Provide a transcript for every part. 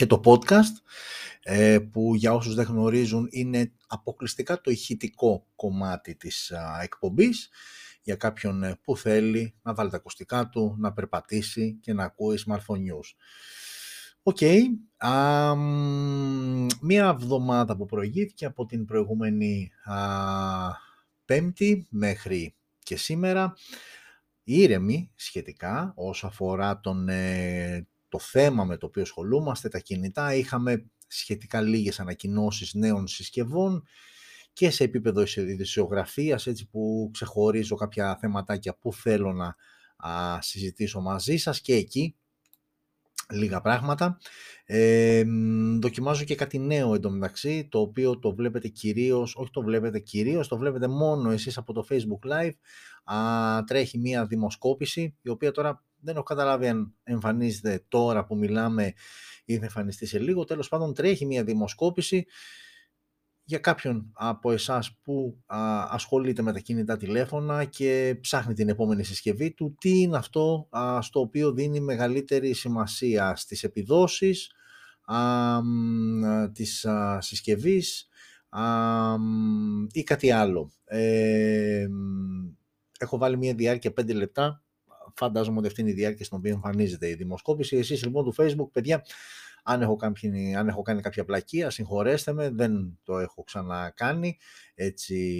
και το podcast ε, που για όσους δεν γνωρίζουν είναι αποκλειστικά το ηχητικό κομμάτι της εκπομπής για κάποιον ε, που θέλει να βάλει τα ακουστικά του, να περπατήσει και να ακούει smartphone news. OK, μία εβδομάδα που προηγήθηκε από την προηγούμενη α, Πέμπτη μέχρι και σήμερα, ήρεμη σχετικά όσο αφορά τον, ε, το θέμα με το οποίο ασχολούμαστε, τα κινητά. Είχαμε σχετικά λίγες ανακοινώσεις νέων συσκευών και σε επίπεδο ειδησιογραφίας, έτσι που ξεχωρίζω κάποια θεματάκια που θέλω να συζητήσω μαζί σας και εκεί λίγα πράγματα. Ε, δοκιμάζω και κάτι νέο εντωμεταξύ, το οποίο το βλέπετε κυρίως, όχι το βλέπετε κυρίως, το βλέπετε μόνο εσείς από το Facebook Live. Α, τρέχει μία δημοσκόπηση, η οποία τώρα δεν έχω καταλάβει αν εμφανίζεται τώρα που μιλάμε ή θα εμφανιστεί σε λίγο. Τέλος πάντων τρέχει μία δημοσκόπηση για κάποιον από εσάς που α, ασχολείται με τα κινητά τηλέφωνα και ψάχνει την επόμενη συσκευή του, τι είναι αυτό α, στο οποίο δίνει μεγαλύτερη σημασία στις επιδόσεις α, της α, συσκευής ή κάτι άλλο. Ε, έχω βάλει μια διάρκεια 5 λεπτά, φαντάζομαι ότι αυτή είναι η διάρκεια στην οποία εμφανίζεται η δημοσκόπηση. Εσείς λοιπόν του Facebook, παιδιά, αν έχω, κάνει, αν έχω κάνει κάποια πλακία, συγχωρέστε με, δεν το έχω ξανακάνει έτσι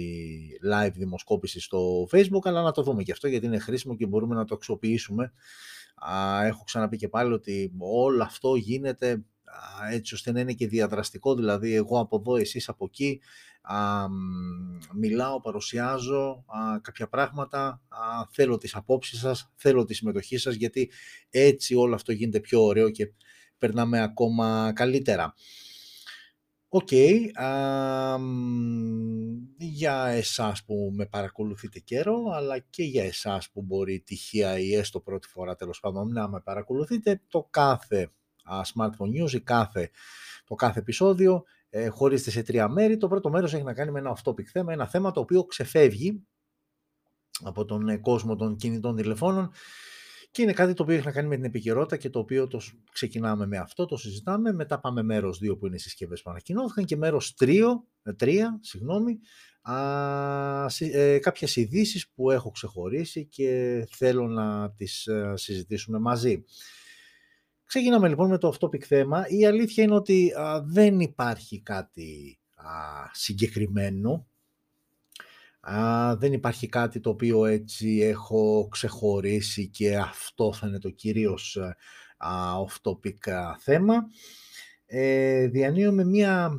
live δημοσκόπηση στο facebook, αλλά να το δούμε και αυτό γιατί είναι χρήσιμο και μπορούμε να το αξιοποιήσουμε. Έχω ξαναπεί και πάλι ότι όλο αυτό γίνεται έτσι ώστε να είναι και διαδραστικό, δηλαδή εγώ από εδώ, εσείς από εκεί, α, μιλάω, παρουσιάζω α, κάποια πράγματα, α, θέλω τις απόψεις σας, θέλω τη συμμετοχή σας, γιατί έτσι όλο αυτό γίνεται πιο ωραίο και περνάμε ακόμα καλύτερα. Οκ, για εσάς που με παρακολουθείτε καιρό, αλλά και για εσάς που μπορεί τυχαία ή έστω πρώτη φορά τέλος πάντων να με παρακολουθείτε, το κάθε α, smartphone news ή κάθε, το κάθε επεισόδιο ε, χωρίζεται σε τρία μέρη. Το πρώτο μέρος έχει να κάνει με ένα off-topic θέμα, ένα θέμα το οποίο ξεφεύγει από τον ε, κόσμο των κινητών τηλεφώνων και είναι κάτι το οποίο έχει να κάνει με την επικαιρότητα και το οποίο το ξεκινάμε με αυτό, το συζητάμε. Μετά πάμε μέρος 2 που είναι οι συσκευές που ανακοινώθηκαν και μέρος 3, 3 ε, συγγνώμη, α, ε, κάποιες ειδήσεις που έχω ξεχωρίσει και θέλω να τις ε, συζητήσουμε μαζί. Ξεκινάμε λοιπόν με το off-topic θέμα. Η αλήθεια είναι ότι δεν υπάρχει κάτι α, συγκεκριμένο Α, δεν υπάρχει κάτι το οποίο έτσι έχω ξεχωρίσει και αυτό θα είναι το κυρίως off-topic θέμα. Ε, διανύουμε μία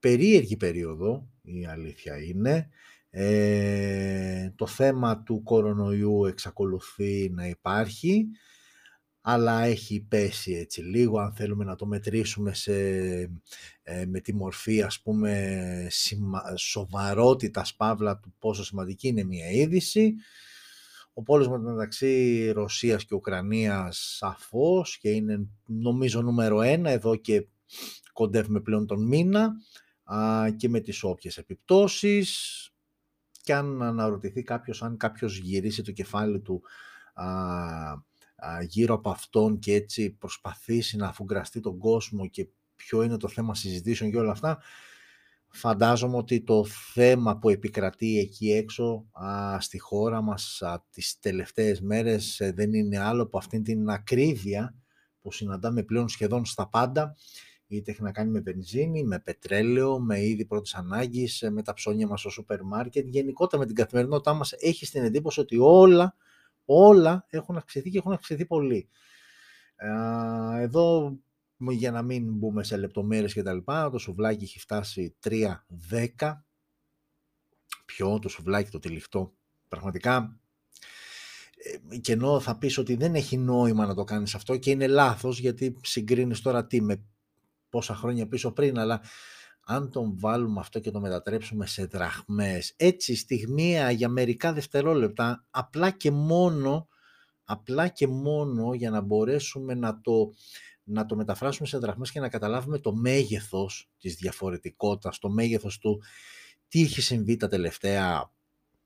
περίεργη περίοδο, η αλήθεια είναι. Ε, το θέμα του κορονοϊού εξακολουθεί να υπάρχει αλλά έχει πέσει έτσι λίγο, αν θέλουμε να το μετρήσουμε σε, ε, με τη μορφή ας πούμε σημα, σοβαρότητας παύλα του πόσο σημαντική είναι μια είδηση. Ο πόλεμος μεταξύ Ρωσίας και Ουκρανίας σαφώς και είναι νομίζω νούμερο ένα εδώ και κοντεύουμε πλέον τον μήνα α, και με τις όποιες επιπτώσεις και αν αναρωτηθεί κάποιος, αν κάποιος γυρίσει το κεφάλι του α, γύρω από αυτόν και έτσι προσπαθήσει να αφουγκραστεί τον κόσμο και ποιο είναι το θέμα συζητήσεων και όλα αυτά, φαντάζομαι ότι το θέμα που επικρατεί εκεί έξω α, στη χώρα μας α, τις τελευταίες μέρες ε, δεν είναι άλλο από αυτήν την ακρίβεια που συναντάμε πλέον σχεδόν στα πάντα είτε έχει να κάνει με βενζίνη, με πετρέλαιο, με είδη πρώτης ανάγκης, ε, με τα ψώνια μας στο σούπερ μάρκετ. Γενικότερα με την καθημερινότητά μας έχει την εντύπωση ότι όλα όλα έχουν αυξηθεί και έχουν αυξηθεί πολύ. Εδώ, για να μην μπούμε σε λεπτομέρειες και τα λοιπά, το σουβλάκι έχει φτάσει 3-10. Ποιο, το σουβλάκι, το τυλιχτό. Πραγματικά, ε, και ενώ θα πεις ότι δεν έχει νόημα να το κάνεις αυτό και είναι λάθος, γιατί συγκρίνεις τώρα τι με πόσα χρόνια πίσω πριν, αλλά αν τον βάλουμε αυτό και το μετατρέψουμε σε δραχμές, έτσι στιγμία για μερικά δευτερόλεπτα, απλά και μόνο, απλά και μόνο για να μπορέσουμε να το, να το μεταφράσουμε σε δραχμές και να καταλάβουμε το μέγεθος της διαφορετικότητας, το μέγεθος του τι έχει συμβεί τα τελευταία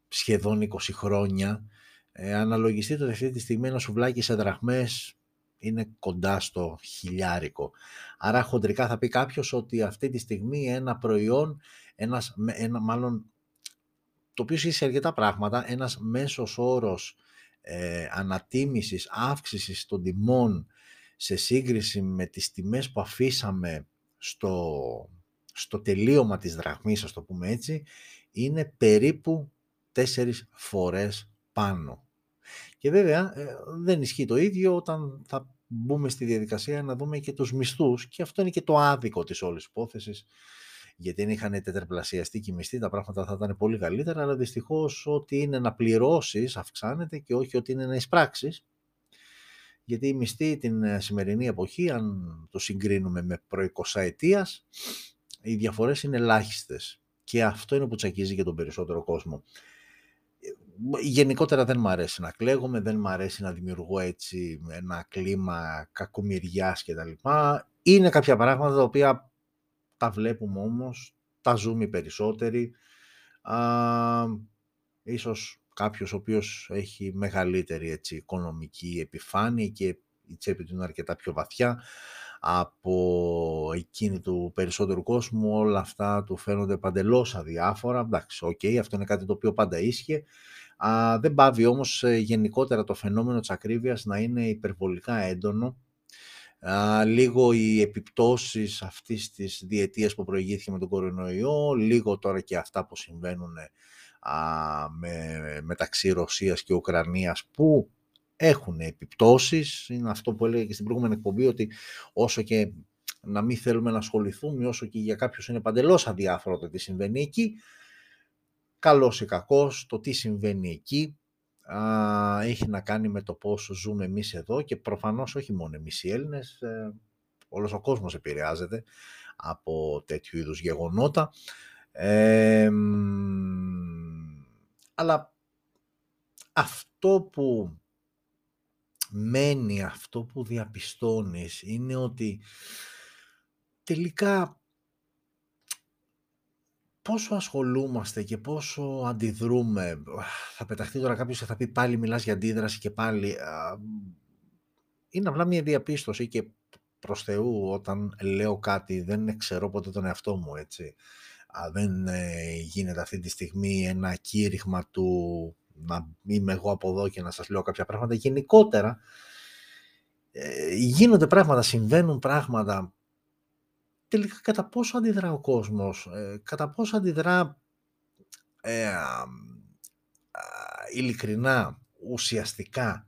σχεδόν 20 χρόνια. Ε, αναλογιστείτε ότι αυτή τη στιγμή ένα σουβλάκι σε δραχμές είναι κοντά στο χιλιάρικο. Άρα χοντρικά θα πει κάποιος ότι αυτή τη στιγμή ένα προϊόν, ένας, ένα, μάλλον το οποίο είσαι αρκετά πράγματα, ένας μέσος όρος ε, ανατίμησης, αύξησης των τιμών σε σύγκριση με τις τιμές που αφήσαμε στο, στο τελείωμα της δραχμής, ας το πούμε έτσι, είναι περίπου τέσσερις φορές πάνω. Και βέβαια ε, δεν ισχύει το ίδιο όταν θα μπούμε στη διαδικασία να δούμε και τους μισθούς και αυτό είναι και το άδικο της όλης υπόθεσης. Γιατί αν είχαν τετραπλασιαστεί και οι μισθοί τα πράγματα θα ήταν πολύ καλύτερα αλλά δυστυχώς ότι είναι να πληρώσεις αυξάνεται και όχι ότι είναι να εισπράξεις. Γιατί οι μισθοί την ε, σημερινή εποχή αν το συγκρίνουμε με προ 20 ετίας οι διαφορές είναι ελάχιστες. Και αυτό είναι που τσακίζει και τον περισσότερο κόσμο γενικότερα δεν μου αρέσει να κλαίγομαι, δεν μου αρέσει να δημιουργώ έτσι ένα κλίμα κακομοιριάς και τα λοιπά. Είναι κάποια πράγματα τα οποία τα βλέπουμε όμως, τα ζούμε οι περισσότεροι. Α, ίσως κάποιος ο οποίος έχει μεγαλύτερη έτσι, οικονομική επιφάνεια και η τσέπη του είναι αρκετά πιο βαθιά από εκείνη του περισσότερου κόσμου όλα αυτά του φαίνονται παντελώς αδιάφορα. Εντάξει, οκ, αυτό είναι κάτι το οποίο πάντα ίσχυε. Α, δεν παύει όμως ε, γενικότερα το φαινόμενο της ακρίβειας να είναι υπερβολικά έντονο. Α, λίγο οι επιπτώσεις αυτής της διετίας που προηγήθηκε με τον κορονοϊό, λίγο τώρα και αυτά που συμβαίνουν α, με, μεταξύ Ρωσίας και Ουκρανίας που έχουν επιπτώσεις. Είναι αυτό που έλεγα και στην προηγούμενη εκπομπή ότι όσο και να μην θέλουμε να ασχοληθούμε, όσο και για κάποιους είναι παντελώς αδιάφορο το τι συμβαίνει εκεί, καλός ή κακός, το τι συμβαίνει εκεί, α, έχει να κάνει με το πώς ζούμε εμείς εδώ και προφανώς όχι μόνο εμείς οι Έλληνες, ε, όλος ο κόσμος επηρεάζεται από τέτοιου είδους γεγονότα. αλλά αυτό που μένει, αυτό που διαπιστώνεις είναι ότι τελικά πόσο ασχολούμαστε και πόσο αντιδρούμε. Θα πεταχτεί τώρα κάποιος και θα πει πάλι μιλάς για αντίδραση και πάλι. Είναι απλά μια διαπίστωση και προς Θεού όταν λέω κάτι δεν ξέρω ποτέ τον εαυτό μου έτσι. Δεν ε, γίνεται αυτή τη στιγμή ένα κήρυγμα του να είμαι εγώ από εδώ και να σας λέω κάποια πράγματα. Γενικότερα ε, γίνονται πράγματα, συμβαίνουν πράγματα τελικά κατά πόσο αντιδρά ο κόσμος, ε, κατά πόσο αντιδρά ε, ειλικρινά, ουσιαστικά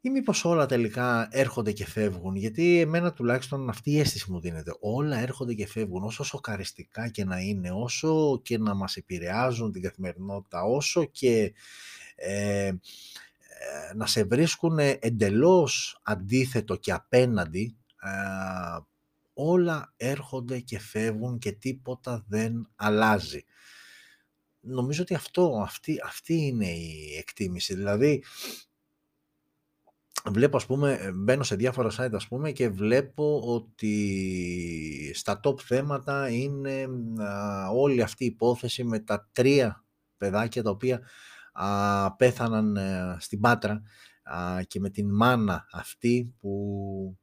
ή μήπως όλα τελικά έρχονται και φεύγουν, γιατί εμένα τουλάχιστον αυτή η αίσθηση μου δίνεται. Όλα έρχονται και φεύγουν, όσο σοκαριστικά και να είναι, όσο και να μας επηρεάζουν την καθημερινότητα, όσο και ε, ε να σε βρίσκουν εντελώς αντίθετο και απέναντι, ε, όλα έρχονται και φεύγουν και τίποτα δεν αλλάζει. Νομίζω ότι αυτό, αυτή, αυτή είναι η εκτίμηση. Δηλαδή, βλέπω ας πούμε, μπαίνω σε διάφορα site ας πούμε και βλέπω ότι στα top θέματα είναι όλη αυτή η υπόθεση με τα τρία παιδάκια τα οποία α, πέθαναν ε, στην Πάτρα και με την μάνα αυτή που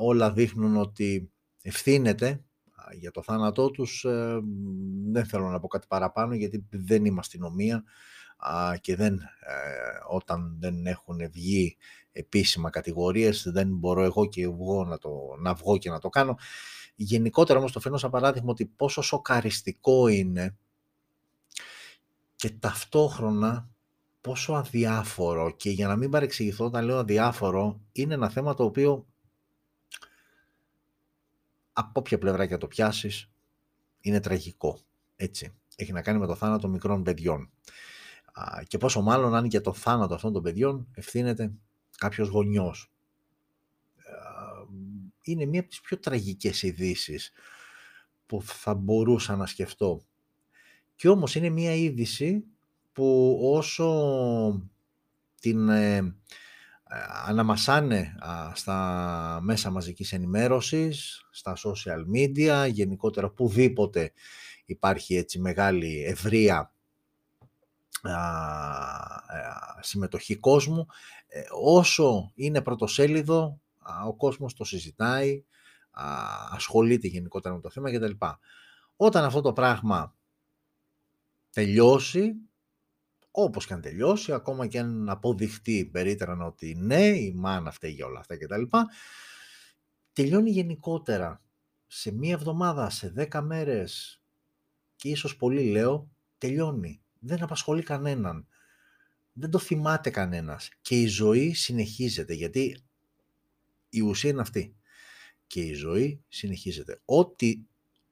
όλα δείχνουν ότι ευθύνεται για το θάνατό τους. Ε, δεν θέλω να πω κάτι παραπάνω γιατί δεν είμαι αστυνομία και δεν, ε, όταν δεν έχουν βγει επίσημα κατηγορίες δεν μπορώ εγώ και εγώ να, το, να βγω και να το κάνω. Γενικότερα όμως το φαίνω σαν παράδειγμα ότι πόσο σοκαριστικό είναι και ταυτόχρονα πόσο αδιάφορο και για να μην παρεξηγηθώ όταν λέω αδιάφορο είναι ένα θέμα το οποίο από όποια πλευρά και το πιάσεις είναι τραγικό. Έτσι. Έχει να κάνει με το θάνατο μικρών παιδιών. Και πόσο μάλλον αν και το θάνατο αυτών των παιδιών ευθύνεται κάποιος γονιός. Είναι μία από τις πιο τραγικές ειδήσεις που θα μπορούσα να σκεφτώ. Και όμως είναι μία είδηση που όσο την ε, αναμασάνε στα μέσα μαζικής ενημέρωσης, στα social media, γενικότερα οπουδήποτε υπάρχει έτσι μεγάλη ευρεία συμμετοχή κόσμου, Ε, όσο είναι πρωτοσέλιδο, ο κόσμος το συζητάει, ασχολείται γενικότερα με το θέμα κτλ. Όταν αυτό το πράγμα τελειώσει, όπως και αν τελειώσει, ακόμα και αν αποδειχτεί περίτρανα ότι ναι, η μάνα φταίει για όλα αυτά κτλ. Τελειώνει γενικότερα σε μία εβδομάδα, σε δέκα μέρες και ίσως πολύ λέω, τελειώνει. Δεν απασχολεί κανέναν. Δεν το θυμάται κανένας. Και η ζωή συνεχίζεται, γιατί η ουσία είναι αυτή. Και η ζωή συνεχίζεται. Ό,τι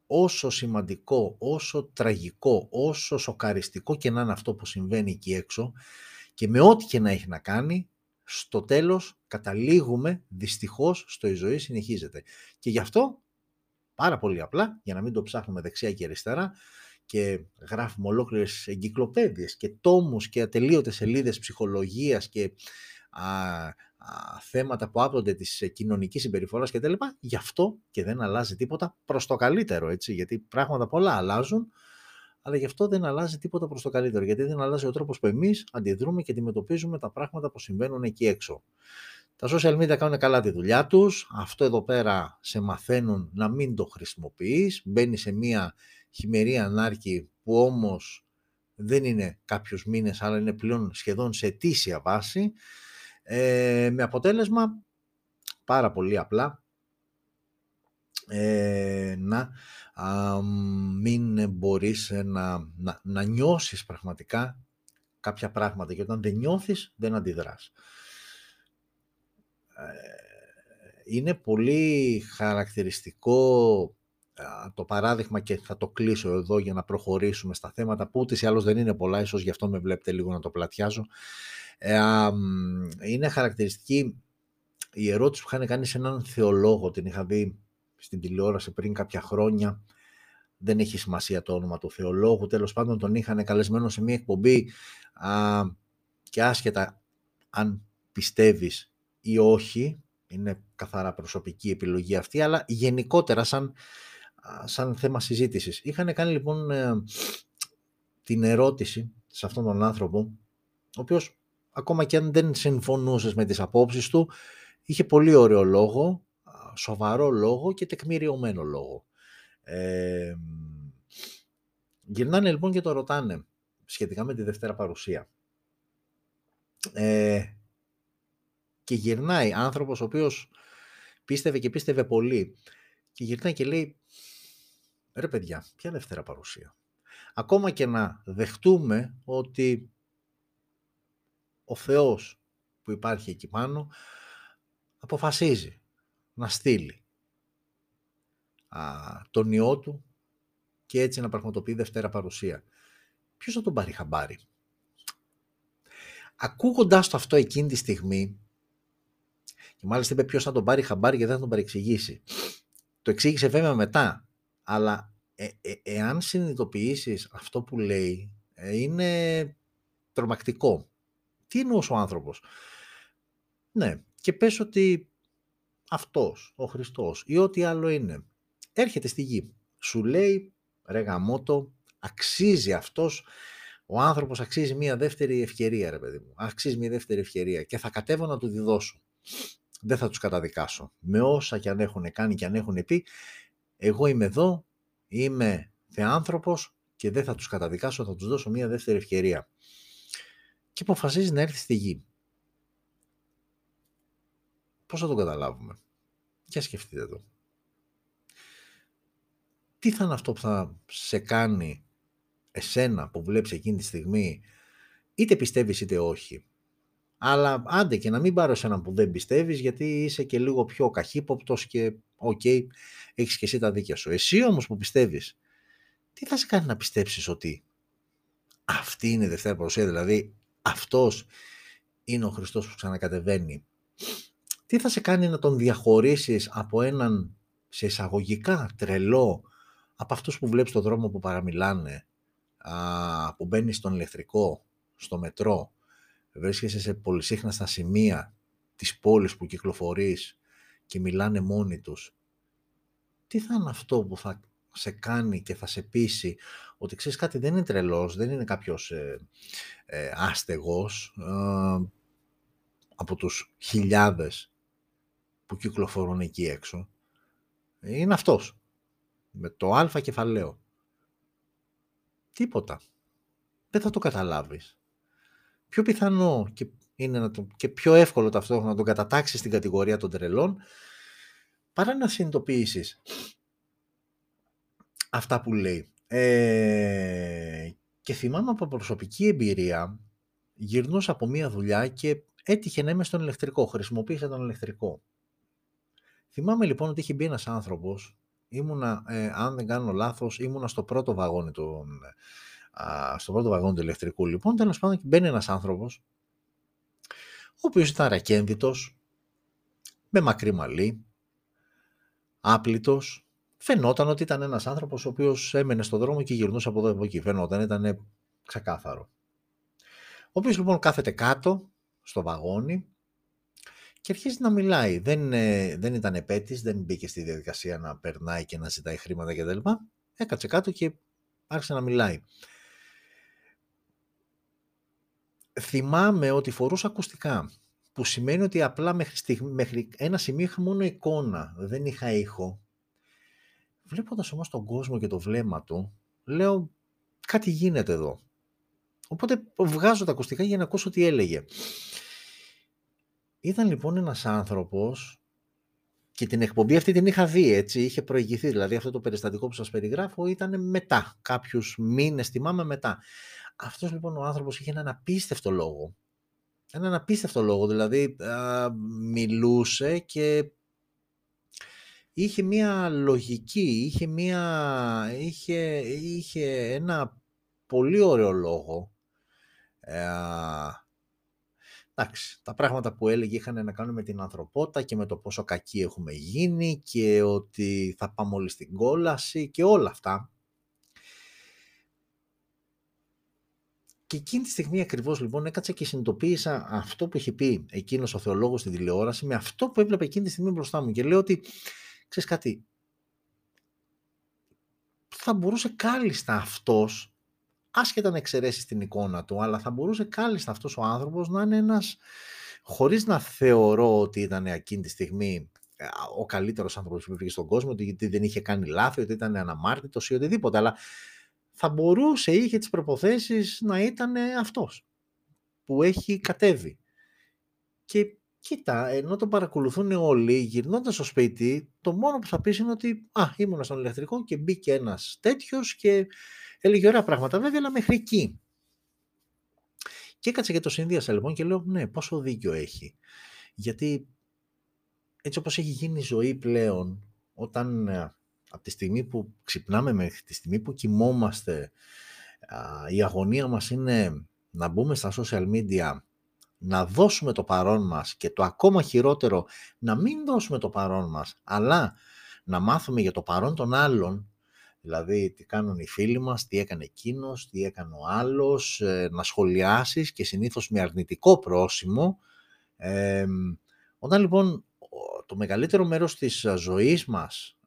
όσο σημαντικό, όσο τραγικό, όσο σοκαριστικό και να είναι αυτό που συμβαίνει εκεί έξω και με ό,τι και να έχει να κάνει, στο τέλος καταλήγουμε δυστυχώς στο η ζωή συνεχίζεται. Και γι' αυτό, πάρα πολύ απλά, για να μην το ψάχνουμε δεξιά και αριστερά, και γράφουμε ολόκληρες εγκυκλοπαίδειες και τόμους και ατελείωτες σελίδες ψυχολογίας και α, θέματα που άπτονται της ε, κοινωνικής συμπεριφοράς και τα γι' αυτό και δεν αλλάζει τίποτα προς το καλύτερο, έτσι, γιατί πράγματα πολλά αλλάζουν, αλλά γι' αυτό δεν αλλάζει τίποτα προς το καλύτερο, γιατί δεν αλλάζει ο τρόπος που εμείς αντιδρούμε και αντιμετωπίζουμε τα πράγματα που συμβαίνουν εκεί έξω. Τα social media κάνουν καλά τη δουλειά τους, αυτό εδώ πέρα σε μαθαίνουν να μην το χρησιμοποιείς, μπαίνει σε μια χειμερή ανάρκη που όμως δεν είναι κάποιους μήνες, αλλά είναι πλέον σχεδόν σε αιτήσια βάση, ε, με αποτέλεσμα, πάρα πολύ απλά, ε, να μην μπορείς να, να, να νιώσεις πραγματικά κάποια πράγματα και όταν δεν νιώθεις δεν αντιδράς. Ε, είναι πολύ χαρακτηριστικό το παράδειγμα και θα το κλείσω εδώ για να προχωρήσουμε στα θέματα που ούτε ή άλλως δεν είναι πολλά, ίσως γι' αυτό με βλέπετε λίγο να το πλατιάζω. Ε, είναι χαρακτηριστική η ερώτηση που είχαν κάνει σε έναν θεολόγο, την είχα δει στην τηλεόραση πριν κάποια χρόνια, δεν έχει σημασία το όνομα του θεολόγου, τέλος πάντων τον είχαν καλεσμένο σε μια εκπομπή α, και άσχετα αν πιστεύεις ή όχι, είναι καθαρά προσωπική επιλογή αυτή, αλλά γενικότερα σαν, σαν θέμα συζήτησης. Είχαν κάνει λοιπόν ε, την ερώτηση σε αυτόν τον άνθρωπο, ο οποίος ακόμα και αν δεν συμφωνούσες με τις απόψεις του, είχε πολύ ωραίο λόγο, σοβαρό λόγο και τεκμηριωμένο λόγο. Ε, γυρνάνε λοιπόν και το ρωτάνε σχετικά με τη Δευτέρα Παρουσία. Ε, και γυρνάει άνθρωπος ο οποίος πίστευε και πίστευε πολύ και γυρνάει και λέει ρε παιδιά, ποια Δευτέρα Παρουσία. Ακόμα και να δεχτούμε ότι ο Θεός που υπάρχει εκεί πάνω αποφασίζει να στείλει α, τον Υιό Του και έτσι να πραγματοποιεί Δευτέρα Παρουσία. Ποιος θα τον πάρει χαμπάρι; Ακούγοντας το αυτό εκείνη τη στιγμή, και μάλιστα είπε ποιος θα τον πάρει χαμπάρι και δεν θα τον παρεξηγήσει. Το εξήγησε βέβαια μετά, αλλά ε, ε, εάν συνειδητοποιήσεις αυτό που λέει, ε, είναι τρομακτικό. Τι εννοούσε ο άνθρωπος; Ναι, και πες ότι αυτός, ο Χριστός ή ό,τι άλλο είναι, έρχεται στη γη. Σου λέει, ρε γαμότο, αξίζει αυτός, ο άνθρωπος αξίζει μια δεύτερη ευκαιρία, ρε παιδί μου. Αξίζει μια δεύτερη ευκαιρία και θα κατέβω να του τη δώσω. Δεν θα τους καταδικάσω. Με όσα και αν έχουν κάνει και αν έχουν πει, εγώ είμαι εδώ, είμαι θεάνθρωπος και δεν θα τους καταδικάσω, θα τους δώσω μια δεύτερη ευκαιρία και αποφασίζει να έρθει στη γη. Πώς θα το καταλάβουμε; Για σκεφτείτε εδώ. Τι θα είναι αυτό που θα σε κάνει εσένα που βλέπεις εκείνη τη στιγμή είτε πιστεύεις είτε όχι. Αλλά άντε και να μην πάρω έναν που δεν πιστεύεις γιατί είσαι και λίγο πιο καχύποπτος και OK, okay, έχεις και εσύ τα δίκια σου. Εσύ όμως που πιστεύεις, τι θα σε κάνει να πιστέψεις ότι αυτή είναι η Δευτέρα Παρουσία, δηλαδή αυτός είναι ο Χριστός που ξανακατεβαίνει. Τι θα σε κάνει να τον διαχωρίσεις από έναν σε εισαγωγικά τρελό, από αυτούς που βλέπεις στο δρόμο που παραμιλάνε, που μπαίνει στον ηλεκτρικό, στο μετρό, βρίσκεσαι σε πολυσύχναστα σημεία της πόλης που κυκλοφορείς και μιλάνε μόνοι τους. Τι θα είναι αυτό που θα σε κάνει και θα σε πείσει ότι ξέρεις κάτι δεν είναι τρελός, δεν είναι κάποιος ε, ε άστεγος, ε, από τους χιλιάδες που κυκλοφορούν εκεί έξω είναι αυτός. Με το α κεφαλαίο. Τίποτα. Δεν θα το καταλάβεις. Πιο πιθανό και, είναι να το, και πιο εύκολο ταυτόχρονα να τον κατατάξεις στην κατηγορία των τρελών παρά να συνειδητοποιήσεις αυτά που λέει. Ε, και θυμάμαι από προσωπική εμπειρία γυρνούσα από μία δουλειά και έτυχε να είμαι στον ηλεκτρικό, χρησιμοποίησα τον ηλεκτρικό. Θυμάμαι λοιπόν ότι είχε μπει ένας άνθρωπος, ήμουνα, ε, αν δεν κάνω λάθος, ήμουνα στο πρώτο βαγόνι του, στο πρώτο βαγόνι του ηλεκτρικού. Λοιπόν, τέλος πάντων μπαίνει ένας άνθρωπος, ο οποίος ήταν ρακένδυτος, με μακρύ μαλλί, άπλητος, φαινόταν ότι ήταν ένας άνθρωπος ο οποίος έμενε στον δρόμο και γυρνούσε από εδώ από εκεί. Φαινόταν, ήταν ξεκάθαρο. Ο οποίος λοιπόν κάθεται κάτω στο βαγόνι και αρχίζει να μιλάει. Δεν, ε, δεν ήταν επέτης, δεν μπήκε στη διαδικασία να περνάει και να ζητάει χρήματα κτλ. Έκατσε κάτω και άρχισε να μιλάει. Θυμάμαι ότι φορούσα ακουστικά, που σημαίνει ότι απλά μέχρι, μέχρι ένα σημείο είχα μόνο εικόνα, δεν είχα ήχο. Βλέποντας όμως τον κόσμο και το βλέμμα του, λέω κάτι γίνεται εδώ. Οπότε βγάζω τα ακουστικά για να ακούσω τι έλεγε. Ήταν λοιπόν ένας άνθρωπος και την εκπομπή αυτή την είχα δει, έτσι, είχε προηγηθεί. Δηλαδή αυτό το περιστατικό που σας περιγράφω ήταν μετά, κάποιους μήνες θυμάμαι μετά. Αυτός λοιπόν ο άνθρωπος είχε έναν απίστευτο λόγο. Έναν απίστευτο λόγο, δηλαδή μιλούσε και είχε μία λογική, είχε, μία, είχε, είχε ένα πολύ ωραίο λόγο. Ε, εντάξει, τα πράγματα που έλεγε είχαν να κάνουν με την ανθρωπότητα και με το πόσο κακοί έχουμε γίνει και ότι θα πάμε όλοι στην κόλαση και όλα αυτά. Και εκείνη τη στιγμή ακριβώς λοιπόν έκατσα και συνειδητοποίησα αυτό που είχε πει εκείνος ο θεολόγος στην τηλεόραση με αυτό που έβλεπε εκείνη τη στιγμή μπροστά μου. Και λέω ότι, ξέρεις κάτι, θα μπορούσε κάλλιστα αυτός άσχετα να εξαιρέσεις την εικόνα του, αλλά θα μπορούσε κάλλιστα αυτός ο άνθρωπος να είναι ένας, χωρίς να θεωρώ ότι ήταν εκείνη τη στιγμή ε, ο καλύτερος άνθρωπος που υπήρχε στον κόσμο, ότι δεν είχε κάνει λάθη, ότι ήταν αναμάρτητος ή οτιδήποτε, αλλά θα μπορούσε, είχε τις προποθέσεις να ήταν αυτός που έχει κατέβει. Και κοίτα, ενώ το παρακολουθούν όλοι, γυρνώντας στο σπίτι, το μόνο που θα πεις είναι ότι «Α, ήμουν στον ηλεκτρικό και μπήκε ένας τέτοιος και Έλεγε ωραία πράγματα βέβαια, αλλά μέχρι εκεί. Και έκατσα και το συνδύασα λοιπόν και λέω ναι, πόσο δίκιο έχει. Γιατί έτσι όπως έχει γίνει η ζωή πλέον, όταν ε, από τη στιγμή που ξυπνάμε μέχρι τη στιγμή που κοιμόμαστε, η αγωνία μας είναι να μπούμε στα social media, να δώσουμε το παρόν μας και το ακόμα χειρότερο να μην δώσουμε το παρόν μας, αλλά να μάθουμε για το παρόν των άλλων Δηλαδή, τι κάνουν οι φίλοι μας, τι έκανε εκείνος, τι έκανε ο άλλος, ε, να σχολιάσεις και συνήθως με αρνητικό πρόσημο. όταν λοιπόν το μεγαλύτερο μέρος της ζωής μας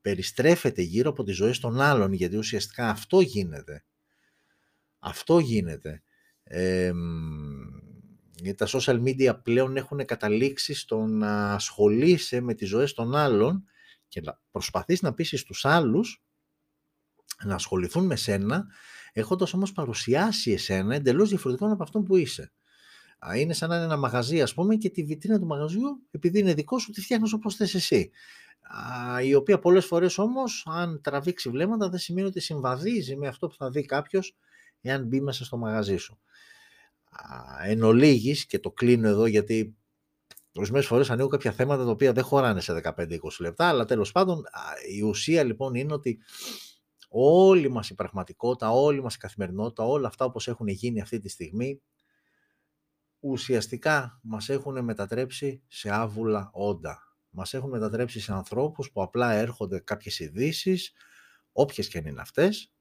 περιστρέφεται γύρω από τη ζωή των άλλων, γιατί ουσιαστικά αυτό γίνεται. Αυτό γίνεται. Ε, γιατί τα social media πλέον έχουν καταλήξει στο να ασχολείσαι με τις ζωές των άλλων και να προσπαθείς να πείσεις τους άλλους να ασχοληθούν με σένα, έχοντας όμως παρουσιάσει εσένα εντελώς διαφορετικό από αυτό που είσαι. Είναι σαν να είναι ένα μαγαζί, ας πούμε, και τη βιτρίνα του μαγαζιού, επειδή είναι δικό σου, τη φτιάχνεις όπως θες εσύ. Η οποία πολλές φορές όμως, αν τραβήξει βλέμματα, δεν σημαίνει ότι συμβαδίζει με αυτό που θα δει κάποιος εάν μπει μέσα στο μαγαζί σου. Εν ολίγης, και το κλείνω εδώ γιατί ορισμένες φορές ανοίγω κάποια θέματα τα οποία δεν χωράνε σε 15-20 λεπτά, αλλά τέλος πάντων η ουσία λοιπόν είναι ότι όλη μας η πραγματικότητα, όλη μας η καθημερινότητα, όλα αυτά όπως έχουν γίνει αυτή τη στιγμή, ουσιαστικά μας έχουν μετατρέψει σε άβουλα όντα. Μας έχουν μετατρέψει σε ανθρώπους που απλά έρχονται κάποιες ειδήσεις, όποιες και αν είναι αυτές,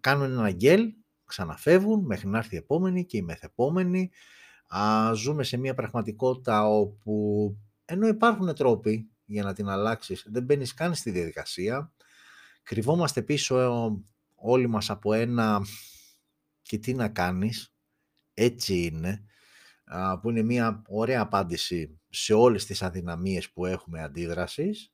κάνουν ένα γκέλ, ξαναφεύγουν μέχρι να έρθει η επόμενη και η μεθεπόμενη. Ζούμε σε μια πραγματικότητα όπου ενώ υπάρχουν τρόποι για να την αλλάξεις, δεν μπαίνεις καν στη διαδικασία, κρυβόμαστε πίσω ε, όλοι μας από ένα «και τι να κάνεις», έτσι είναι. που είναι μια ωραία απάντηση σε όλες τις αδυναμίες που έχουμε αντίδρασης,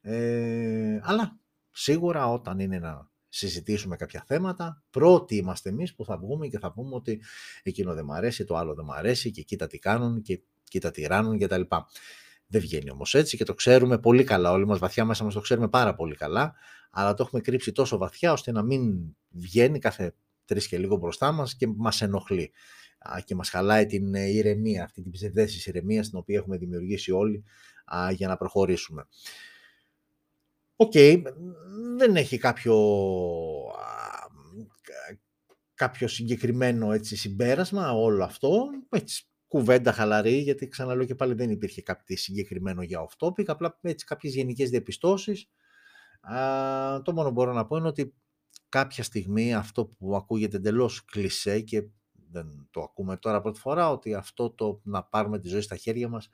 ε, αλλά σίγουρα όταν είναι να συζητήσουμε κάποια θέματα, πρώτοι είμαστε εμείς που θα βγούμε και θα πούμε ότι εκείνο δεν μου αρέσει, το άλλο δεν μου αρέσει και κοίτα τι κάνουν και κοίτα τι ράνουν κτλ. Δεν βγαίνει όμως έτσι και το ξέρουμε πολύ καλά όλοι μας, βαθιά μέσα μας το ξέρουμε πάρα πολύ καλά, αλλά το έχουμε κρύψει τόσο βαθιά ώστε να μην βγαίνει κάθε τρεις και λίγο μπροστά μας και μας ενοχλεί και μας χαλάει την ε, ηρεμία, αυτή την ψευδαίσθηση ηρεμίας την οποία έχουμε δημιουργήσει όλοι για να προχωρήσουμε. Οκ, δεν έχει κάποιο, κάποιο συγκεκριμένο έτσι, συμπέρασμα όλο αυτό. Έτσι, κουβέντα χαλαρή, γιατί ξαναλέω και πάλι δεν υπήρχε κάτι συγκεκριμένο για off-topic, απλά έτσι κάποιες γενικές διαπιστώσεις. Α, το μόνο που μπορώ να πω είναι ότι κάποια στιγμή αυτό που ακούγεται εντελώς κλισέ και δεν το ακούμε τώρα πρώτη φορά, ότι αυτό το να πάρουμε τη ζωή στα χέρια μας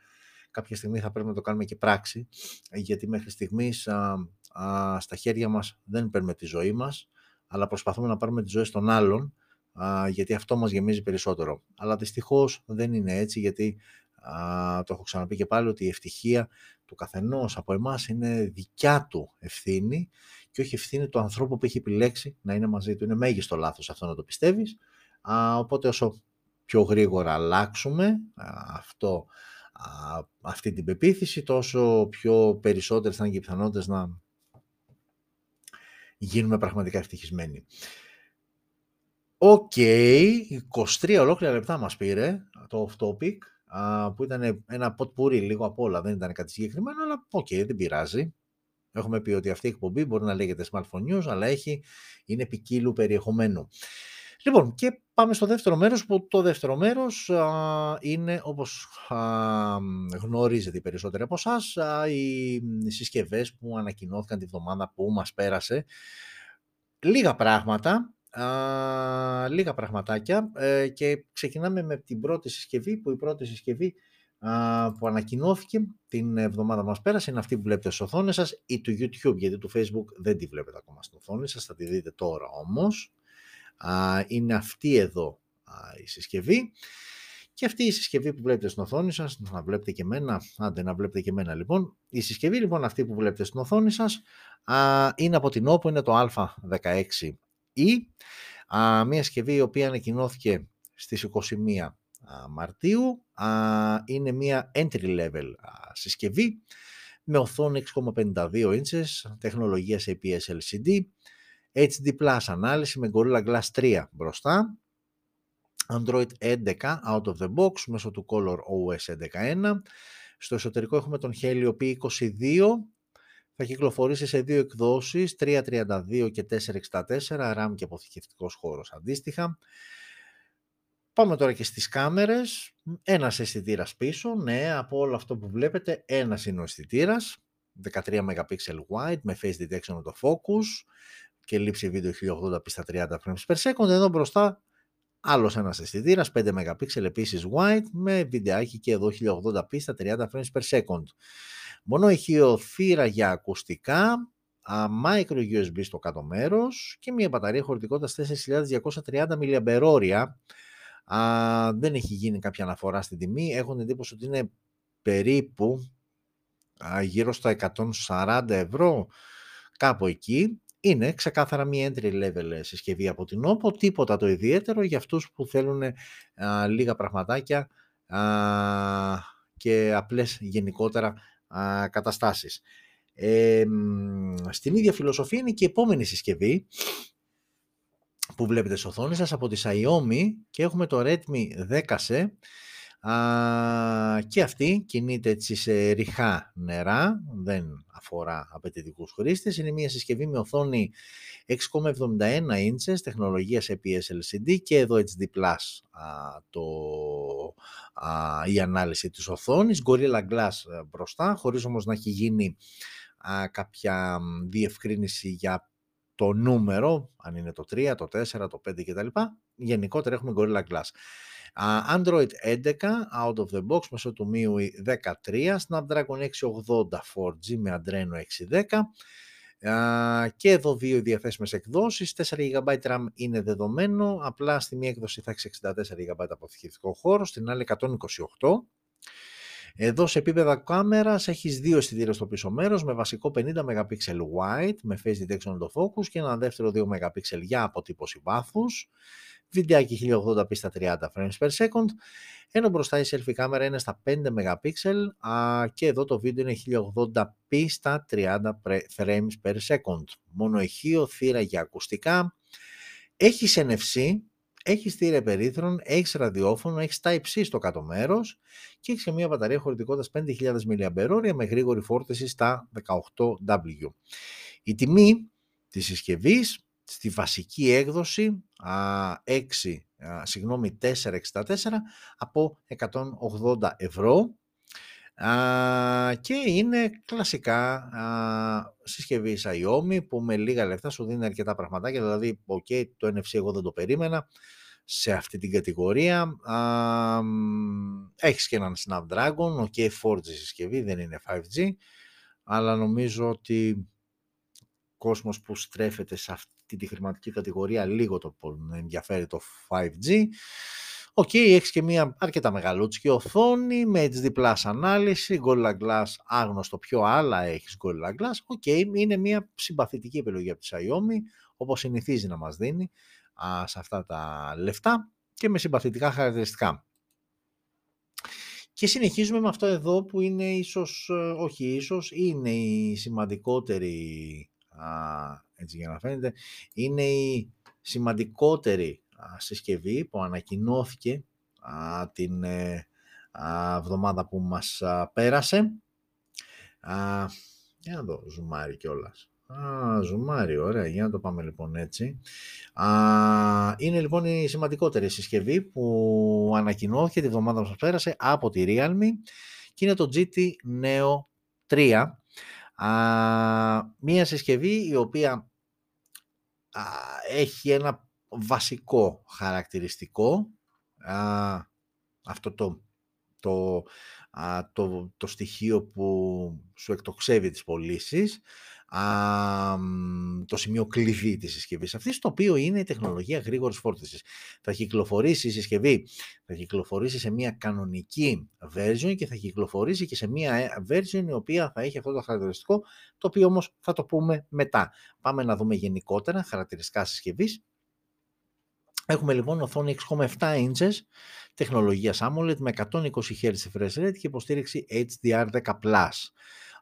κάποια στιγμή θα πρέπει να το κάνουμε και πράξη, γιατί μέχρι στιγμής α, α, στα χέρια μας δεν παίρνουμε τη ζωή μας, αλλά προσπαθούμε να πάρουμε τη ζωή των άλλων, α, γιατί αυτό μας γεμίζει περισσότερο. Αλλά δυστυχώς δεν είναι έτσι, γιατί α, το έχω ξαναπεί και πάλι, ότι η ευτυχία του καθενός από εμάς είναι δικιά του ευθύνη και όχι ευθύνη του ανθρώπου που έχει επιλέξει να είναι μαζί του. Είναι μέγιστο λάθος αυτό να το πιστεύεις, α, οπότε όσο πιο γρήγορα αλλάξουμε αυτό αυτή την πεποίθηση, τόσο πιο περισσότερες θα είναι και οι πιθανότητες να γίνουμε πραγματικά ευτυχισμένοι. OK, okay, 23 ολόκληρα λεπτά μας πήρε το off-topic, που ήταν ένα ποτπουρί λίγο απ' όλα, δεν ήταν κάτι συγκεκριμένο, αλλά OK, okay, δεν πειράζει. Έχουμε πει ότι αυτή η εκπομπή μπορεί να λέγεται Smartphone News, αλλά έχει, είναι ποικίλου περιεχομένου. Λοιπόν, και πάμε στο δεύτερο μέρος, που το δεύτερο μέρος είναι, όπως α, γνωρίζετε οι περισσότεροι από εσάς, οι συσκευές που ανακοινώθηκαν τη βδομάδα που μας πέρασε. Λίγα πράγματα, α, λίγα πραγματάκια ε, και ξεκινάμε με την πρώτη συσκευή, που η πρώτη συσκευή που ανακοινώθηκε την εβδομάδα μας πέρασε είναι αυτή που βλέπετε στις οθόνες σας ή του YouTube, γιατί του Facebook δεν τη βλέπετε ακόμα στην οθόνη σας, θα τη δείτε τώρα όμως είναι αυτή εδώ η συσκευή. Και αυτή η συσκευή που βλέπετε στην οθόνη σας, να βλέπετε και εμένα, άντε να βλέπετε και εμένα λοιπόν. Η συσκευή λοιπόν αυτή που βλέπετε στην οθόνη σας είναι από την OPPO, είναι το A16e. Μια συσκευή η οποία ανακοινώθηκε στις 21 Μαρτίου. Είναι μια entry level συσκευή με οθόνη 6,52 inches, τεχνολογίας APS LCD, HD Plus ανάλυση με Gorilla Glass 3 μπροστά, Android 11 out of the box μέσω του Color OS 11.1. Στο εσωτερικό έχουμε τον Helio P22, θα κυκλοφορήσει σε δύο εκδόσεις, 332 και 464, RAM και αποθηκευτικός χώρος αντίστοιχα. Πάμε τώρα και στις κάμερες. Ένας αισθητήρας πίσω, ναι, από όλο αυτό που βλέπετε, ένας είναι ο αισθητήρας. 13 MP wide με face detection το focus και λήψη βίντεο 1080p στα 30 frames per second. Εδώ μπροστά άλλος ένας αισθητήρας 5 MP επίσης wide με βιντεάκι και εδώ 1080p στα 30 frames per second. Μόνο ηχειοθύρα για ακουστικά, micro USB στο κάτω μέρος και μια μπαταρία χωρητικότητας 4230 mAh. δεν έχει γίνει κάποια αναφορά στην τιμή. Έχουν εντύπωση ότι είναι περίπου α, γύρω στα 140 ευρώ, κάπου εκεί είναι ξεκάθαρα μία entry level ε, συσκευή από την OPPO, τίποτα το ιδιαίτερο για αυτούς που θέλουν λίγα πραγματάκια και απλές γενικότερα α, καταστάσεις. στην ίδια φιλοσοφία είναι και η επόμενη συσκευή που βλέπετε στις οθόνες σας από τη Xiaomi και έχουμε το Redmi 10C και αυτή κινείται έτσι σε ριχά νερά, δεν αφορά απαιτητικούς χρήστες. Είναι μια συσκευή με οθόνη 6,71 inches, τεχνολογίας EPS LCD και εδώ HD+, α, το, α, η ανάλυση της οθόνης. Gorilla Glass ε, μπροστά, χωρίς όμως να έχει γίνει α, κάποια διευκρίνηση για το νούμερο, αν είναι το 3, το 4, το 5 κτλ. Γενικότερα έχουμε Gorilla Glass. Android 11 out of the box μέσω του MIUI 13, Snapdragon 680 4G με Adreno 610, και εδώ δύο διαθέσιμες εκδόσεις, 4 GB RAM είναι δεδομένο, απλά στη μία έκδοση θα έχει 64 GB αποθηκευτικό χώρο, στην άλλη 128. Εδώ σε επίπεδα κάμερας έχεις δύο αισθητήρες στο πίσω μέρος με βασικό 50 MP wide με face detection to focus και ένα δεύτερο 2 MP για αποτύπωση βάθους. Βιντεάκι 1080p στα 30 frames per second, ενώ μπροστά η selfie κάμερα είναι στα 5 MP και εδώ το βίντεο είναι 1080p στα 30 frames per second. Μόνο ηχείο, θύρα για ακουστικά, έχεις NFC, έχεις θύρα περίθρων, έχεις ραδιόφωνο, έχεις Type-C στο κάτω μέρος και έχεις και μια μπαταρία χωρητικότητας 5.000 mAh με γρήγορη φόρτιση στα 18W. Η τιμή της συσκευής στη βασική έκδοση 6, συγγνώμη 464 από 180 ευρώ και είναι κλασικά συσκευή Xiaomi που με λίγα λεφτά σου δίνει αρκετά πραγματάκια δηλαδή ok το NFC εγώ δεν το περίμενα σε αυτή την κατηγορία α, έχεις και έναν Snapdragon ok 4G συσκευή δεν είναι 5G αλλά νομίζω ότι κόσμος που στρέφεται σε αυτή τη χρηματική κατηγορία λίγο το ενδιαφέρει το 5G. OK, okay, έχεις και μια αρκετά μεγαλούτσικη οθόνη με HD Plus ανάλυση, Gorilla Glass άγνωστο ποιο, αλλά έχεις Gorilla Glass. OK, okay, είναι μια συμπαθητική επιλογή από τη Xiaomi, όπως συνηθίζει να μας δίνει α, σε αυτά τα λεφτά και με συμπαθητικά χαρακτηριστικά. Και συνεχίζουμε με αυτό εδώ που είναι ίσως, ε, όχι ίσως, είναι η σημαντικότερη έτσι για να φαίνεται, είναι η σημαντικότερη συσκευή που ανακοινώθηκε την ε, εβδομάδα που μας πέρασε. Για να δω, ζουμάρι κιόλας. Α, ζουμάρι, ωραία, για να το πάμε λοιπόν έτσι. Α, είναι λοιπόν η σημαντικότερη συσκευή που ανακοινώθηκε τη βδομάδα που μας πέρασε από τη Realme και είναι το GT Neo 3 μία συσκευή η οποία έχει ένα βασικό χαρακτηριστικό, αυτό το, το, το, το στοιχείο που σου εκτοξεύει τις πωλήσεις, το σημείο κλειδί της συσκευής αυτής, το οποίο είναι η τεχνολογία γρήγορης φόρτισης. Θα κυκλοφορήσει η συσκευή, θα κυκλοφορήσει σε μια κανονική version και θα κυκλοφορήσει και σε μια ε, version η οποία θα έχει αυτό το χαρακτηριστικό, το οποίο όμως θα το πούμε μετά. Πάμε να δούμε γενικότερα χαρακτηριστικά συσκευής. Έχουμε λοιπόν οθόνη 6,7 inches, τεχνολογία AMOLED με 120 Hz refresh rate και υποστήριξη HDR10+.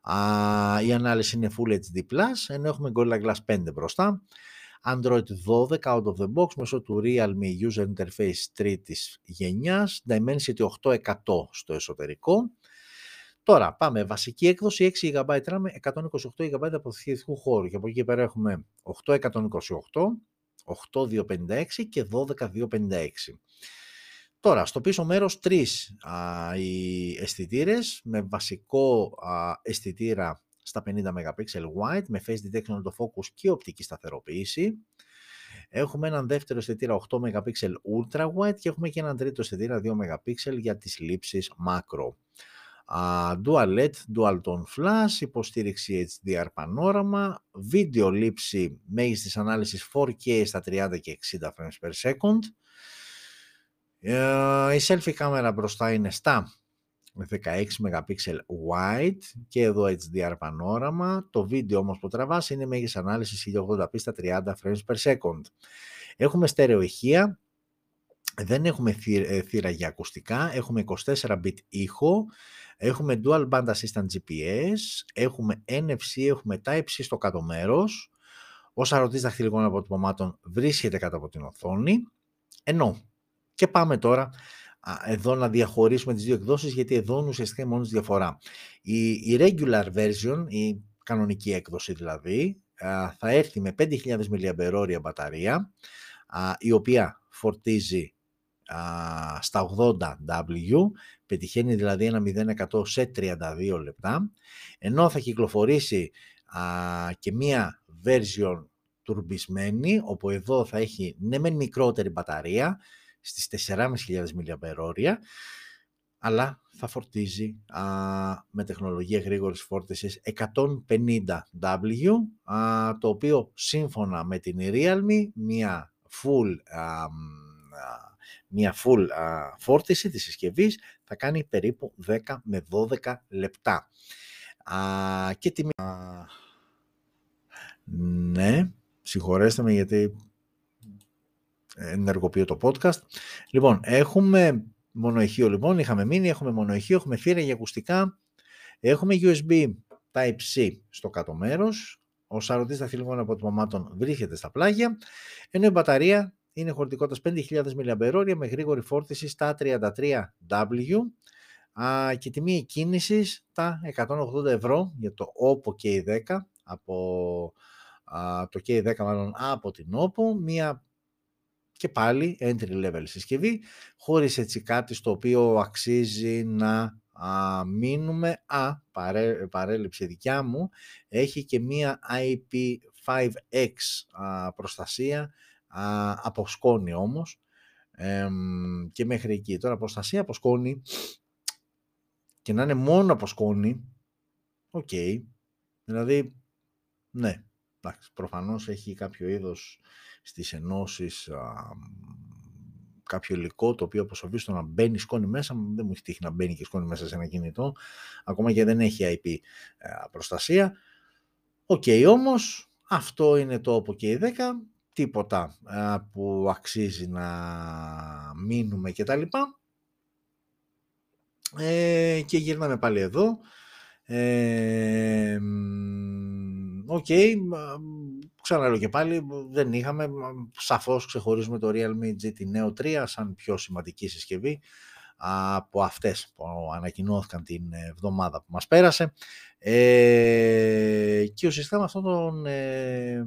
Α, η ανάλυση είναι Full HD+, ενώ έχουμε Gorilla Glass 5 μπροστά. Android 12 out of the box μέσω του Realme User Interface τρίτης γενιάς, Dimensity 8100 στο εσωτερικό. Τώρα πάμε, βασική έκδοση 6 GB RAM με 128 GB αποθηκευτικού χώρου και από εκεί πέρα έχουμε 8128, 8256 και 12256. Τώρα, στο πίσω μέρος τρεις α, οι αισθητήρες με βασικό α, αισθητήρα στα 50 MP wide με face detection to focus και οπτική σταθεροποίηση. Έχουμε έναν δεύτερο αισθητήρα 8 MP ultra wide και έχουμε και έναν τρίτο αισθητήρα 2 MP για τις λήψεις macro. Uh, dual LED, dual tone flash, υποστήριξη HDR πανόραμα, βίντεο λήψη μέγιστης ανάλυσης 4K στα 30 και 60 frames per second, ε, η selfie κάμερα μπροστά είναι στα 16 MP wide και εδώ HDR πανόραμα. Το βίντεο όμως που τραβάς είναι μέγιστης ανάλυσης 1080p στα 30 frames per second. Έχουμε στερεοηχεία, δεν έχουμε ε, θύρα για ακουστικά, έχουμε 24-bit ήχο, έχουμε dual band assistant GPS, έχουμε NFC, έχουμε Type-C στο κάτω μέρος. Ο σαρωτής δαχτυλικών αποτυπωμάτων βρίσκεται κάτω από την οθόνη, ενώ και πάμε τώρα εδώ να διαχωρίσουμε τις δύο εκδόσεις γιατί εδώ ουσιαστικά είναι μόνο διαφορά. Η, η regular version, η κανονική έκδοση δηλαδή, θα έρθει με 5.000 mAh μπαταρία η οποία φορτίζει στα 80W, πετυχαίνει δηλαδή ένα 0% σε 32 λεπτά, ενώ θα κυκλοφορήσει και μία version τουρμπισμένη, όπου εδώ θα έχει ναι μεν μικρότερη μπαταρία, στις 4.500 mAh, αλλά θα φορτίζει α, με τεχνολογία γρήγορης φόρτισης 150W, α, το οποίο σύμφωνα με την Realme, μια full, α, μια full φόρτιση της συσκευής θα κάνει περίπου 10 με 12 λεπτά. Α, και τιμή... ναι, συγχωρέστε με γιατί ενεργοποιώ το podcast. Λοιπόν, έχουμε μονοηχείο λοιπόν, είχαμε μείνει, έχουμε μονοηχείο, έχουμε θύρα για ακουστικά, έχουμε USB Type-C στο κάτω μέρος, ο σαρωτής δαχτυλικών αποτυπωμάτων βρίσκεται στα πλάγια, ενώ η μπαταρία είναι χωρητικότητας 5.000 mAh με γρήγορη φόρτιση στα 33W α, και τιμή κίνησης τα 180 ευρώ για το OPPO K10 από α, το K10 μάλλον από την OPPO, μια και πάλι entry level συσκευή, χωρίς έτσι κάτι στο οποίο αξίζει να α, μείνουμε. Α, παρέ, παρέλειψη δικιά μου, έχει και μία IP5X α, προστασία, α, από σκόνη όμως, και μέχρι εκεί. Τώρα προστασία από σκόνη και να είναι μόνο από σκόνη, οκ, δηλαδή, ναι, εντάξει, προφανώς έχει κάποιο είδος στις ενώσεις κάποιο υλικό το οποίο αποσοβεί στο να μπαίνει σκόνη μέσα, δεν μου έχει τύχει να μπαίνει και σκόνη μέσα σε ένα κινητό, ακόμα κι αν δεν έχει IP ε, προστασία. OK okay, όμως, αυτό είναι το Oppo K10, τίποτα ε, που αξίζει να μείνουμε και τα λοιπά. Ε, και γυρνάμε πάλι εδώ. Ε, OK, okay, ξαναλέω και πάλι, δεν είχαμε, σαφώς ξεχωρίζουμε το Realme GT Neo 3 σαν πιο σημαντική συσκευή από αυτές που ανακοινώθηκαν την εβδομάδα που μας πέρασε ε, και ουσιαστικά με αυτόν τον, ε,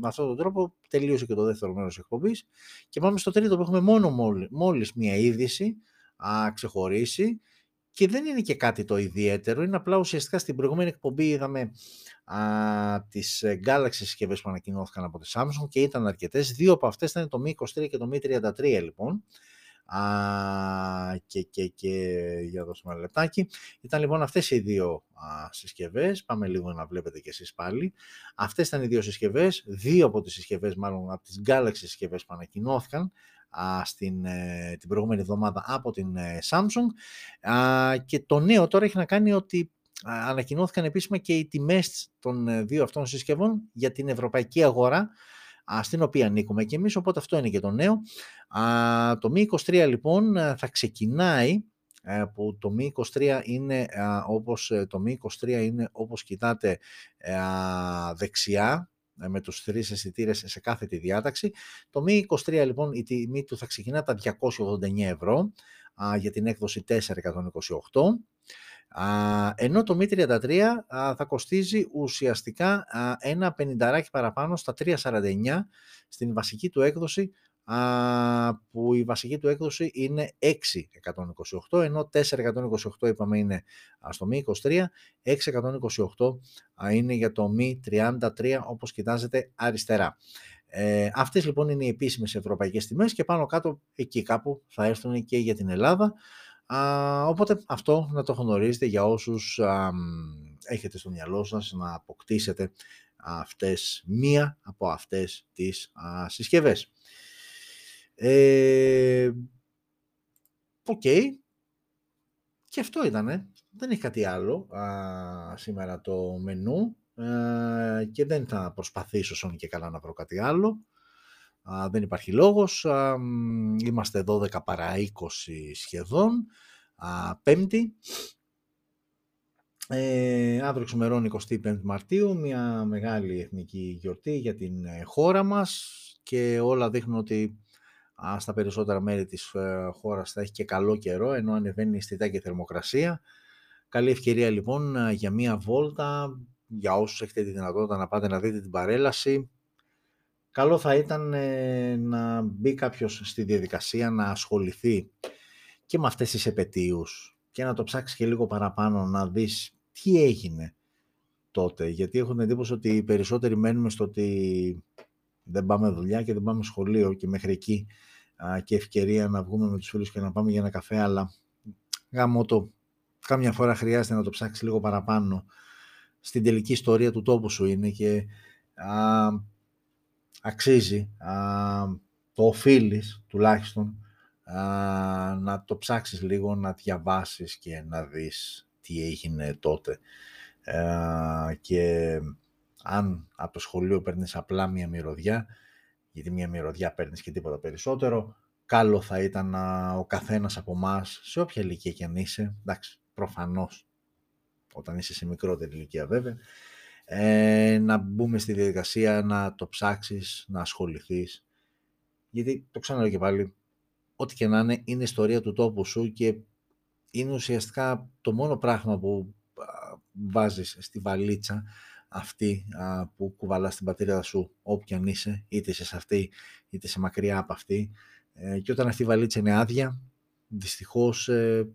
με αυτόν τον τρόπο τελείωσε και το δεύτερο μέρος της εκπομπής και πάμε στο τρίτο που έχουμε μόνο μόλις μία είδηση α, ξεχωρίσει και δεν είναι και κάτι το ιδιαίτερο, είναι απλά ουσιαστικά στην προηγούμενη εκπομπή είδαμε α, τις ε, Galaxy συσκευές που ανακοινώθηκαν από τη Samsung και ήταν αρκετές. Δύο από αυτές ήταν το Mi 23 και το Mi 33 λοιπόν. Α, και, και, και για δώσουμε ένα λεπτάκι. Ήταν λοιπόν αυτές οι δύο α, συσκευές. Πάμε λίγο να βλέπετε κι εσείς πάλι. Αυτές ήταν οι δύο συσκευές. Δύο από τις συσκευές, μάλλον από τις Galaxy συσκευές που ανακοινώθηκαν στην, ε, την προηγούμενη εβδομάδα από την ε, Samsung και το νέο τώρα έχει να κάνει ότι ανακοινώθηκαν επίσημα και οι τιμές των ε, δύο αυτών συσκευών για την ευρωπαϊκή αγορά στην οποία ανήκουμε και εμείς, οπότε αυτό είναι και το νέο. Το Mi 23 λοιπόν θα ξεκινάει που το Mi 23 είναι όπως το Mi 23 είναι όπως κοιτάτε δεξιά ε, με τους τρεις αισθητήρες σε κάθε τη διάταξη. Το Mi 23 λοιπόν η τιμή του θα ξεκινά τα 289 ευρώ α, για την έκδοση 428 α, ενώ το Mi 33 θα κοστίζει ουσιαστικά α, ένα πενινταράκι παραπάνω στα 349 στην βασική του έκδοση που η βασική του έκδοση είναι 6.128 ενώ 4.128 είπαμε είναι στο Mi 23 6.128 είναι για το Mi 33 όπως κοιτάζετε αριστερά. Ε, αυτές λοιπόν είναι οι επίσημες ευρωπαϊκές τιμές και πάνω κάτω εκεί κάπου θα έρθουν και για την Ελλάδα. Α, οπότε αυτό να το γνωρίζετε για όσους α, έχετε στο μυαλό σας να αποκτήσετε αυτές μία από αυτές τις α, συσκευές. Ε, Οκ. Και αυτό ήτανε. Δεν έχει κάτι άλλο α, σήμερα το μενού ε, και δεν θα προσπαθήσω σώνει και καλά να βρω κάτι άλλο. Α, δεν υπάρχει λόγος. Α, είμαστε 12 παρά 20 σχεδόν. Α, Πέμπτη. Ε, αύριο ξημερώνει 25 Μαρτίου, μια μεγάλη εθνική γιορτή για την ε, χώρα μας και όλα δείχνουν ότι στα περισσότερα μέρη της ε, χώρας θα έχει και καλό καιρό, ενώ ανεβαίνει η αισθητά και θερμοκρασία. Καλή ευκαιρία λοιπόν ε, για μία βόλτα, για όσους έχετε τη δυνατότητα να πάτε να δείτε την παρέλαση. Καλό θα ήταν ε, να μπει κάποιος στη διαδικασία να ασχοληθεί και με αυτές τις επαιτίους και να το ψάξει και λίγο παραπάνω να δεις τι έγινε τότε. Γιατί έχω την εντύπωση ότι οι περισσότεροι μένουμε στο ότι δεν πάμε δουλειά και δεν πάμε σχολείο και μέχρι εκεί και ευκαιρία να βγούμε με τους φίλους και να πάμε για ένα καφέ, αλλά γάμο το, κάμια φορά χρειάζεται να το ψάξεις λίγο παραπάνω. Στην τελική ιστορία του τόπου σου είναι και α, αξίζει, α, το οφείλεις τουλάχιστον α, να το ψάξεις λίγο, να διαβάσεις και να δεις τι έγινε τότε. και αν από το σχολείο παίρνεις απλά μία μυρωδιά, γιατί μία μυρωδιά παίρνεις και τίποτα περισσότερο, καλό θα ήταν ο καθένας από εμάς, σε όποια ηλικία και αν είσαι, εντάξει, προφανώς, όταν είσαι σε μικρότερη ηλικία βέβαια, ε, να μπούμε στη διαδικασία να το ψάξεις, να ασχοληθείς, γιατί το ξαναλέω και πάλι, ό,τι και να είναι, είναι ιστορία του τόπου σου και είναι ουσιαστικά το μόνο πράγμα που βάζεις στη βαλίτσα αυτή που κουβαλάς στην πατρίδα σου όποια αν είσαι, είτε είσαι σε αυτή είτε σε μακριά από αυτή. Ε, και όταν αυτή η βαλίτσα είναι άδεια δυστυχώς ε,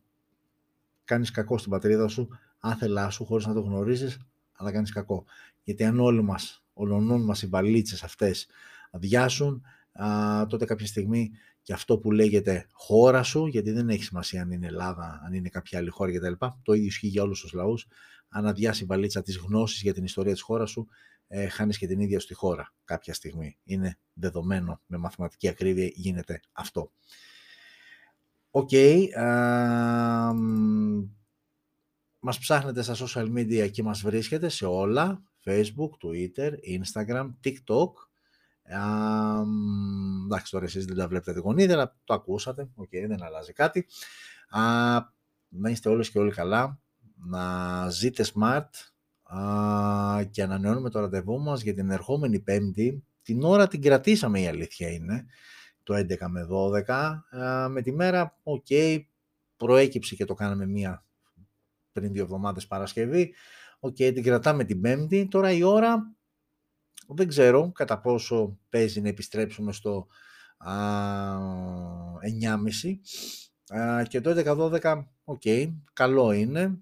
κάνεις κακό στην πατρίδα σου άθελά σου χωρίς να το γνωρίζεις αλλά κάνεις κακό γιατί αν όλοι μας, ολονών μας οι βαλίτσες αυτές αδειάσουν α, τότε κάποια στιγμή και αυτό που λέγεται χώρα σου, γιατί δεν έχει σημασία αν είναι Ελλάδα, αν είναι κάποια άλλη χώρα κτλ. Το ίδιο ισχύει για όλους τους λαούς. Αν αδειάσει η βαλίτσα της γνώσης για την ιστορία της χώρας σου, ε, χάνεις και την ίδια τη χώρα κάποια στιγμή. Είναι δεδομένο με μαθηματική ακρίβεια γίνεται αυτό. OK. Okay, μας ψάχνετε στα social media και μας βρίσκετε σε όλα. Facebook, Twitter, Instagram, TikTok εντάξει, τώρα εσείς δεν τα βλέπετε εικονίδια, αλλά το ακούσατε. OK, okay, δεν αλλάζει κάτι. Α, να είστε όλες και όλοι καλά. Να ζείτε smart α, και ανανεώνουμε το ραντεβού μας για την ερχόμενη Πέμπτη. Την ώρα την κρατήσαμε η αλήθεια είναι, το 11 με 12. με τη μέρα, OK, okay, προέκυψε και το κάναμε μία πριν δύο εβδομάδες Παρασκευή. OK, okay, την κρατάμε την Πέμπτη. Τώρα η ώρα δεν ξέρω κατά πόσο παίζει να επιστρέψουμε στο α, 9.30 και το 11-12, οκ, καλό είναι.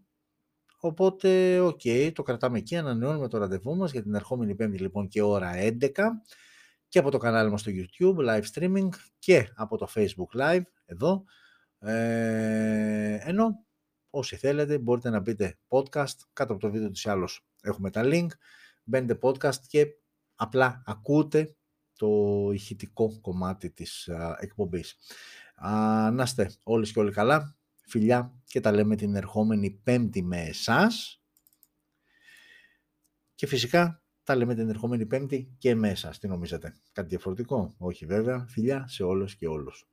Οπότε, οκ, το κρατάμε εκεί, ανανεώνουμε το ραντεβού μας για την ερχόμενη Πέμπτη λοιπόν και ώρα 11 και από το κανάλι μας στο YouTube, live streaming και από το Facebook live εδώ. Ε, ενώ όσοι θέλετε μπορείτε να μπείτε podcast, κάτω από το βίντεο τους άλλως έχουμε τα link, μπαίνετε podcast και απλά ακούτε το ηχητικό κομμάτι της α, εκπομπής. Α, να είστε όλες και όλοι καλά. Φιλιά και τα λέμε την ερχόμενη πέμπτη με εσάς. Και φυσικά τα λέμε την ερχόμενη πέμπτη και με εσάς. Τι νομίζετε, κάτι διαφορετικό; Όχι βέβαια. Φιλιά σε όλους και όλους.